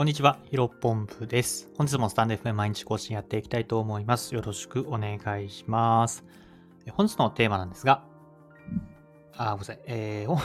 こんにちは、ヒロポンプです。本日もスタンド FM 毎日更新やっていきたいと思います。よろしくお願いします。本日のテーマなんですが、あ、ごめんなさい。えー、ごめん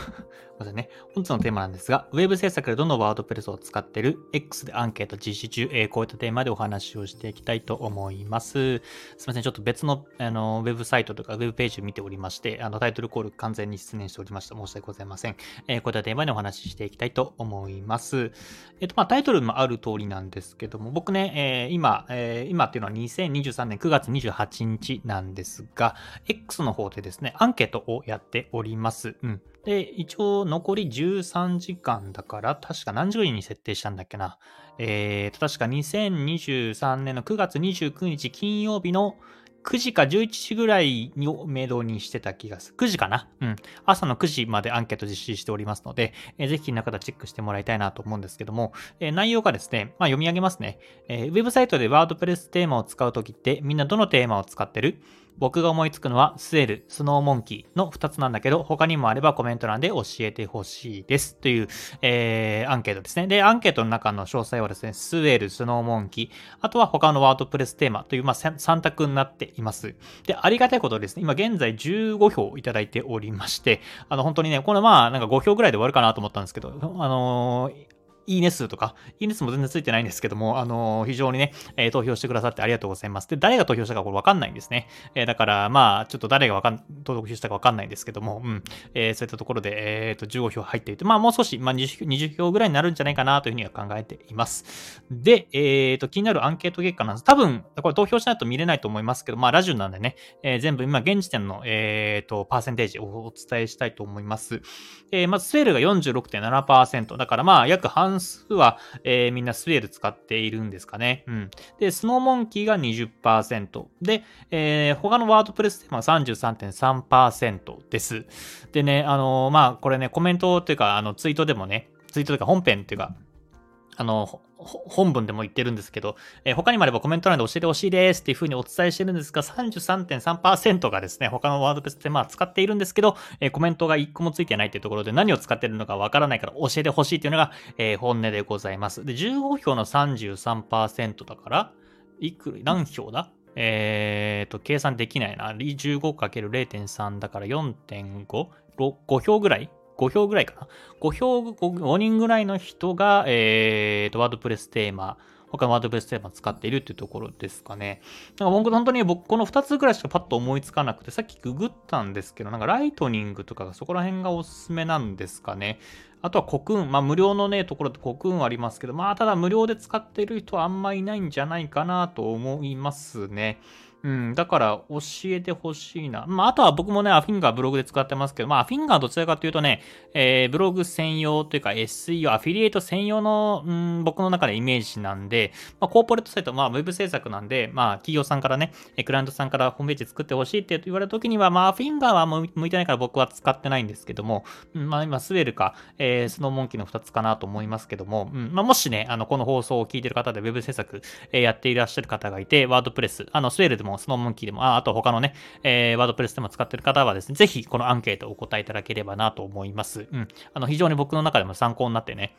なさいね。本日のテーマなんですが、ウェブ制作でどのワードプレスを使ってる X でアンケート実施中、えー、こういったテーマでお話をしていきたいと思います。すみません。ちょっと別のあのウェブサイトとかウェブページを見ておりまして、あのタイトルコール完全に失念しておりました。申し訳ございません。えー、こういったテーマでお話ししていきたいと思います。えっ、ー、と、まあ、タイトルもある通りなんですけども、僕ね、えー、今、えー、今っていうのは2023年9月28日なんですが、X の方でですね、アンケートをやっております。うん。で、一応残り13時間だから、確か何時に設定したんだっけな。えーと、確か2023年の9月29日金曜日の9時か11時ぐらいをめどにしてた気がする。9時かな？うん。朝の9時までアンケート実施しておりますので、えー、ぜひ中田チェックしてもらいたいなと思うんですけども、えー、内容がですね、まあ読み上げますね。えー、ウェブサイトでワードプレステーマを使うときってみんなどのテーマを使ってる？僕が思いつくのは、スエル、スノーモンキーの2つなんだけど、他にもあればコメント欄で教えてほしいです。という、えー、アンケートですね。で、アンケートの中の詳細はですね、スエル、スノーモンキー、あとは他のワードプレステーマという、まあ、3択になっています。で、ありがたいことですね、今現在15票いただいておりまして、あの、本当にね、このまあ、なんか5票ぐらいで終わるかなと思ったんですけど、あのーいいね数とか、いいね数も全然ついてないんですけども、あのー、非常にね、えー、投票してくださってありがとうございます。で、誰が投票したかこれわかんないんですね。えー、だから、まあ、ちょっと誰がわかん、投票したかわかんないんですけども、うん、えそういったところで、えっ、と、15票入っていて、まあ、もう少し、まあ20、20票ぐらいになるんじゃないかなというふうには考えています。で、えっ、と、気になるアンケート結果なんです。多分、これ投票しないと見れないと思いますけど、まあ、ラジオなんでね、え全部今、現時点の、えっ、と、パーセンテージをお伝えしたいと思います。えまず、スウェールが46.7%。だから、まあ、約半数は、えー、みんなスウェール使っているんですかね。うん。で、スノーモンキーが20%。で、えー、他のワードプレステーマは33.3%です。でね、あのー、まあ、これね、コメントというか、あの、ツイートでもね、ツイートというか本編というか、あの、本文でも言ってるんですけど、えー、他にもあればコメント欄で教えてほしいですっていうふうにお伝えしてるんですが、33.3%がですね、他のワードプレスでまあ使っているんですけど、えー、コメントが1個もついてないっていうところで何を使ってるのかわからないから教えてほしいっていうのが、えー、本音でございます。で、15票の33%だから、いくら、何票だ？えっ、ー、と、計算できないな。15×0.3 だから4.5、5票ぐらい？5票ぐらいかな。5票、5人ぐらいの人が、えーと、ワードプレステーマ、他のワードプレステーマ使っているっていうところですかね。なんか僕本当に僕この2つぐらいしかパッと思いつかなくて、さっきググったんですけど、なんかライトニングとかがそこら辺がおすすめなんですかね。あとはコクーン、まあ無料のね、ところでコクーンありますけど、まあただ無料で使っている人はあんまいないんじゃないかなと思いますね。うん、だから教えてほしいな。まあ、あとは僕もね、アフィンガーブログで使ってますけど、まあ、アフィンガーどちらかというとね、えー、ブログ専用というか SEO、アフィリエイト専用の、うん、僕の中でイメージなんで、まあ、コーポレートサイト、まあ、ウェブ制作なんで、まあ、企業さんからね、クライアントさんからホームページ作ってほしいって言われた時には、まあ、アフィンガーは向いてないから僕は使ってないんですけども、まあ、今、スウェルか、えー、スノーモンキーの2つかなと思いますけども、うん、まあ、もしね、あの、この放送を聞いてる方でウェブ制作、えー、やっていらっしゃる方がいて、ワードプレス、あの、スウェルでもスノーモンキーでも、ああと他のね、えー、ワードプレスでも使ってる方はですね、ぜひこのアンケートをお答えいただければなと思います。うん。あの、非常に僕の中でも参考になってね、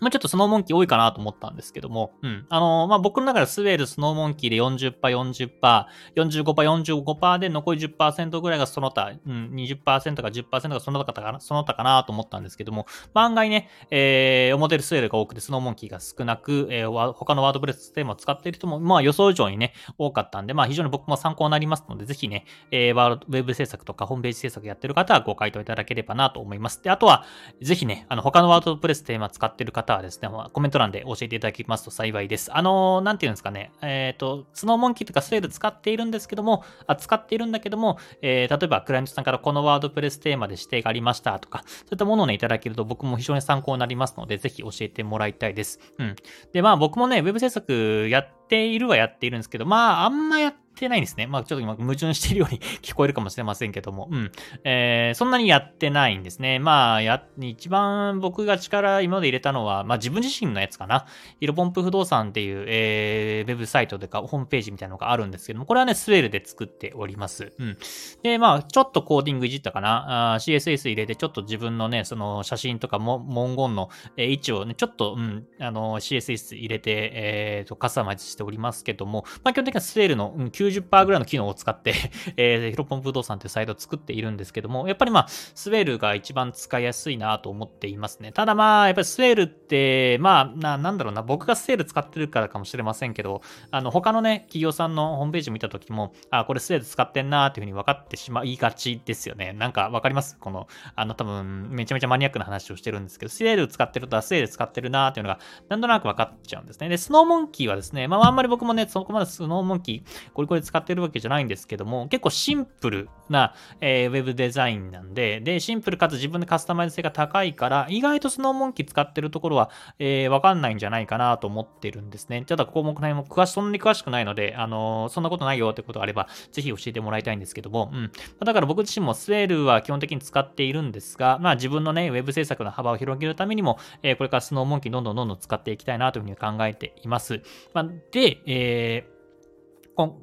まあ、ちょっとスノーモンキー多いかなと思ったんですけども、うん。あのー、まあ、僕の中でスウェール、スノーモンキーで40%、40%、45%、45%で残り10%ぐらいがその他、うん、20%か10%がその他かな、その他かなと思ったんですけども、まあ、案外ね、えー、モデルスウェールが多くてスノーモンキーが少なく、えー、他のワードプレステーマを使っている人も、まあ、予想以上にね、多かったんで、まあ、非常に僕も参考になりますので、ぜひね、えー、ワードウェブ制作とかホームページ制作やってる方はご回答いただければなと思います。で、あとは、ぜひね、あの、他のワードプレステーマ使ってる方はですね、コメント欄で教えていただきますと幸いです。あのー、なんていうんですかね、えっ、ー、と、スノーモンキーとかスウェール使っているんですけども、あ使っているんだけども、えー、例えばクライアントさんからこのワードプレステーマで指定がありましたとか、そういったものをね、いただけると僕も非常に参考になりますので、ぜひ教えてもらいたいです。うん。で、まあ僕もね、ウェブ制作やっているはやっているんですけど、まああんまやってないんですね。まあちょっと今矛盾しているように 聞こえるかもしれませんけども、うん。えー、そんなにやってないんですね。まあ、や、一番僕が力今まで入れたのは、まあ自分自身のやつかな。ヒロポンプ不動産っていう、えー、ウェブサイトとかホームページみたいなのがあるんですけども、これはね、スウェルで作っております。うん。で、まあ、ちょっとコーディングいじったかな。CSS 入れて、ちょっと自分のね、その写真とかも文言の、えー、位置をね、ちょっと、うん、あの、CSS 入れて、えー、と、カスタマイズしておりますけども、まあ、基本的にはスウェルの、うん、90%ぐらいの機能を使って えー、ヒロポン不動産というサイトを作っているんですけども、やっぱりまあ、スウェールが一番使いやすいなと思っていますね。ただまあ、やっぱりスウェールって、まあ、な、なんだろうな、僕がスウェール使ってるからかもしれませんけど、あの、他のね、企業さんのホームページ見たときも、あ、これスウェール使ってんなーっていうふうに分かってしまいがちですよね。なんか分かります？この、あの、多分、めちゃめちゃマニアックな話をしてるんですけど、スウェール使ってるとはスウェール使ってるなーっていうのが、なんとなく分かっちゃうんですね。で、スノーモンキーはですね、まあ、あんまり僕もね、そこまでスノーモンキー、ゴリゴリ使ってるわけじゃないんですけども、結構シンプルな、えー、ウェブデザインなんで、で、シンプルかつ自分でカスタマイズ性が高いから、意外とスノーモンキー使ってるところは、えー、わかんないんじゃないかなと思ってるんですね。ただ、項目内も詳し、そんなに詳しくないので、あのー、そんなことないよってことがあれば、ぜひ教えてもらいたいんですけども、うん。だから僕自身もスウェールは基本的に使っているんですが、まあ自分のね、ウェブ制作の幅を広げるためにも、えー、これからスノーモンキーどんどんどんどん使っていきたいなというふうに考えています。まあ、で、えー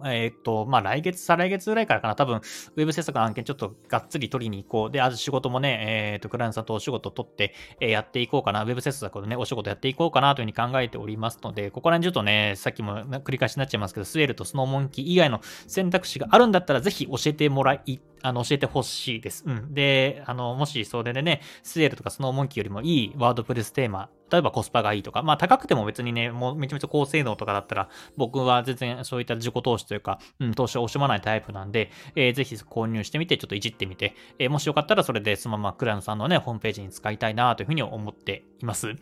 えっ、と、まあ、来月、再来月ぐらいからかな、多分、ウェブ制作の案件ちょっとがっつり取りに行こう。で、あと仕事もね、えっ、と、クライアントさんとお仕事取って、えー、やっていこうかな。ウェブ制作のね、お仕事やっていこうかなというふうに考えておりますので、ここら辺ちょっとね、さっきも繰り返しになっちゃいますけど、スウェルとスノーモンキー以外の選択肢があるんだったら、ぜひ教えてもらいたいあの、教えてほしいです。うん。で、あの、もしそれでね、スエルとかスノーモンキーよりもいいワードプレステーマ、例えばコスパがいいとか、まあ高くても別にね、もうめちゃめちゃ高性能とかだったら、僕は全然そういった自己投資というか、うん、投資を惜しまないタイプなんで、えー、ぜひ購入してみて、ちょっといじってみて、えー、もしよかったらそれでそのままクライアンさんのね、ホームページに使いたいなというふうに思っています。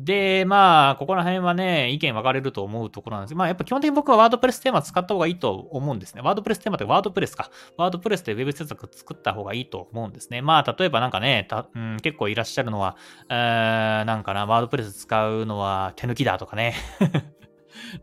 で、まあ、ここら辺はね、意見分かれると思うところなんですけどまあ、やっぱ基本的に僕はワードプレステーマ使った方がいいと思うんですね。ワードプレステーマってワードプレスか。ワードプレスで Web 制作作った方がいいと思うんですね。まあ、例えばなんかね、うん、結構いらっしゃるのは、えー、なんかな、ワードプレス使うのは手抜きだとかね。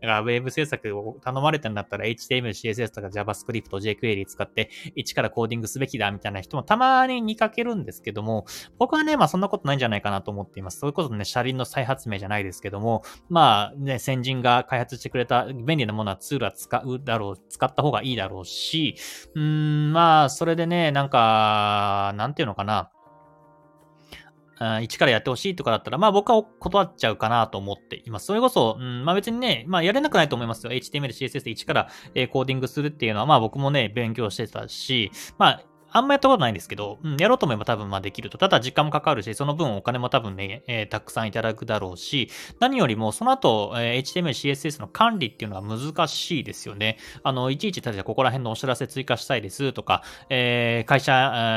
だから、ウェブ制作を頼まれたんだったら HTML、CSS とか JavaScript、jQuery 使って一からコーディングすべきだみたいな人もたまに見かけるんですけども、僕はね、まあそんなことないんじゃないかなと思っています。それこそね、車輪の再発明じゃないですけども、まあね、先人が開発してくれた便利なものはツールは使うだろう、使った方がいいだろうし、うーん、まあ、それでね、なんか、なんていうのかな。一からやってほしいとかだったら、まあ僕は断っちゃうかなと思っています。それこそ、うん、まあ別にね、まあやれなくないと思いますよ。HTML、CSS で一から、えー、コーディングするっていうのは、まあ僕もね、勉強してたし、まああんまやったことないんですけど、うん、やろうと思えば多分まあできると。ただ時間もかかるし、その分お金も多分ね、えー、たくさんいただくだろうし、何よりもその後、えー、HTML、CSS の管理っていうのは難しいですよね。あの、いちいち、例えばここら辺のお知らせ追加したいですとか、えー、会社、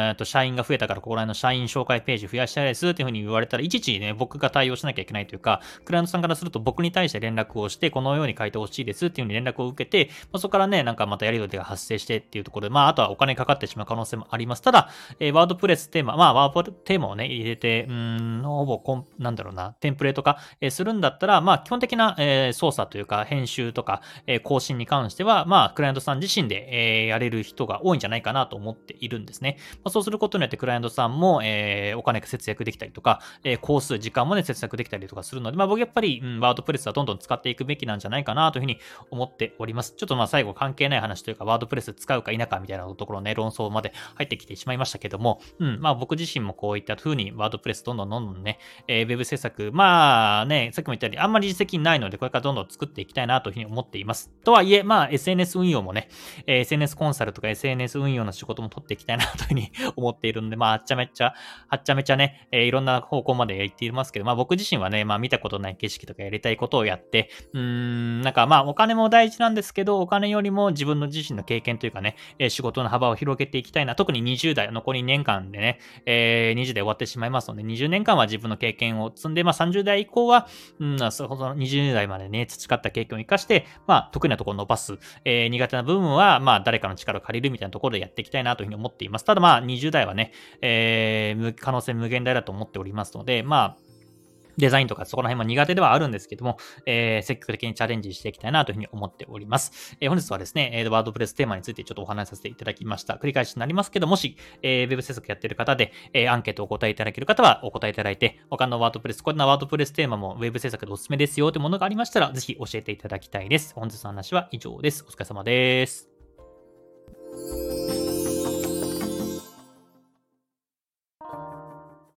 えー、と社員が増えたからここら辺の社員紹介ページ増やしたいですっていうふうに言われたら、いちいちね、僕が対応しなきゃいけないというか、クライアントさんからすると僕に対して連絡をして、このように書いてほしいですっていうふうに連絡を受けて、まあ、そこからね、なんかまたやり取りが発生してっていうところで、まあ、あとはお金かかってしまう可能性もあります。ただ、えー、ワードプレステーマ、まあ、ワードテーマをね、入れて、うん、ほぼコン、なんだろうな、テンプレート化、えー、するんだったら、まあ、基本的な、えー、操作というか、編集とか、えー、更新に関しては、まあ、クライアントさん自身で、えー、やれる人が多いんじゃないかなと思っているんですね。まあ、そうすることによって、クライアントさんも、えー、お金が節約できたりとか、えー、工数、時間もね、節約できたりとかするので、まあ、僕やっぱり、うん、ワードプレスはどんどん使っていくべきなんじゃないかなというふうに思っております。ちょっとまあ、最後関係ない話というか、ワードプレス使うか否かみたいなところね、論争まで入ってきてしまいましたけども、うん、まあ僕自身もこういった風にワードプレスどんどんどんどんね、えー、ウェブ制作、まあね、さっきも言ったようにあんまり実績ないので、これからどんどん作っていきたいなというふうに思っています。とはいえ、まあ SNS 運用もね、えー、SNS コンサルとか SNS 運用の仕事も取っていきたいなというふうに思っているので、まああっちゃめっちゃ、あっちゃめちゃね、えー、いろんな方向までやっていますけど、まあ僕自身はね、まあ見たことない景色とかやりたいことをやって、うーん、なんかまあお金も大事なんですけど、お金よりも自分の自身の経験というかね、え仕事の幅を広げていきたいな。特に20代、残り2年間でね、えー、20代終わってしまいますので、20年間は自分の経験を積んで、まあ30代以降は、うん、その20代までね、培った経験を生かして、まあ得意なところを伸ばす、えー、苦手な部分は、まあ誰かの力を借りるみたいなところでやっていきたいなというふうに思っています。ただまあ20代はね、えー、可能性無限大だと思っておりますので、まあ、デザインとかそこら辺も苦手ではあるんですけども、えー、積極的にチャレンジしていきたいなというふうに思っております。えー、本日はですね、えー、ワードプレステーマについてちょっとお話しさせていただきました。繰り返しになりますけど、もし、えー、ウェブ制作やってる方で、えー、アンケートをお答えいただける方はお答えいただいて、他のワードプレス、こんなワードプレステーマもウェブ制作でおすすめですよというものがありましたら、ぜひ教えていただきたいです。本日の話は以上です。お疲れ様です。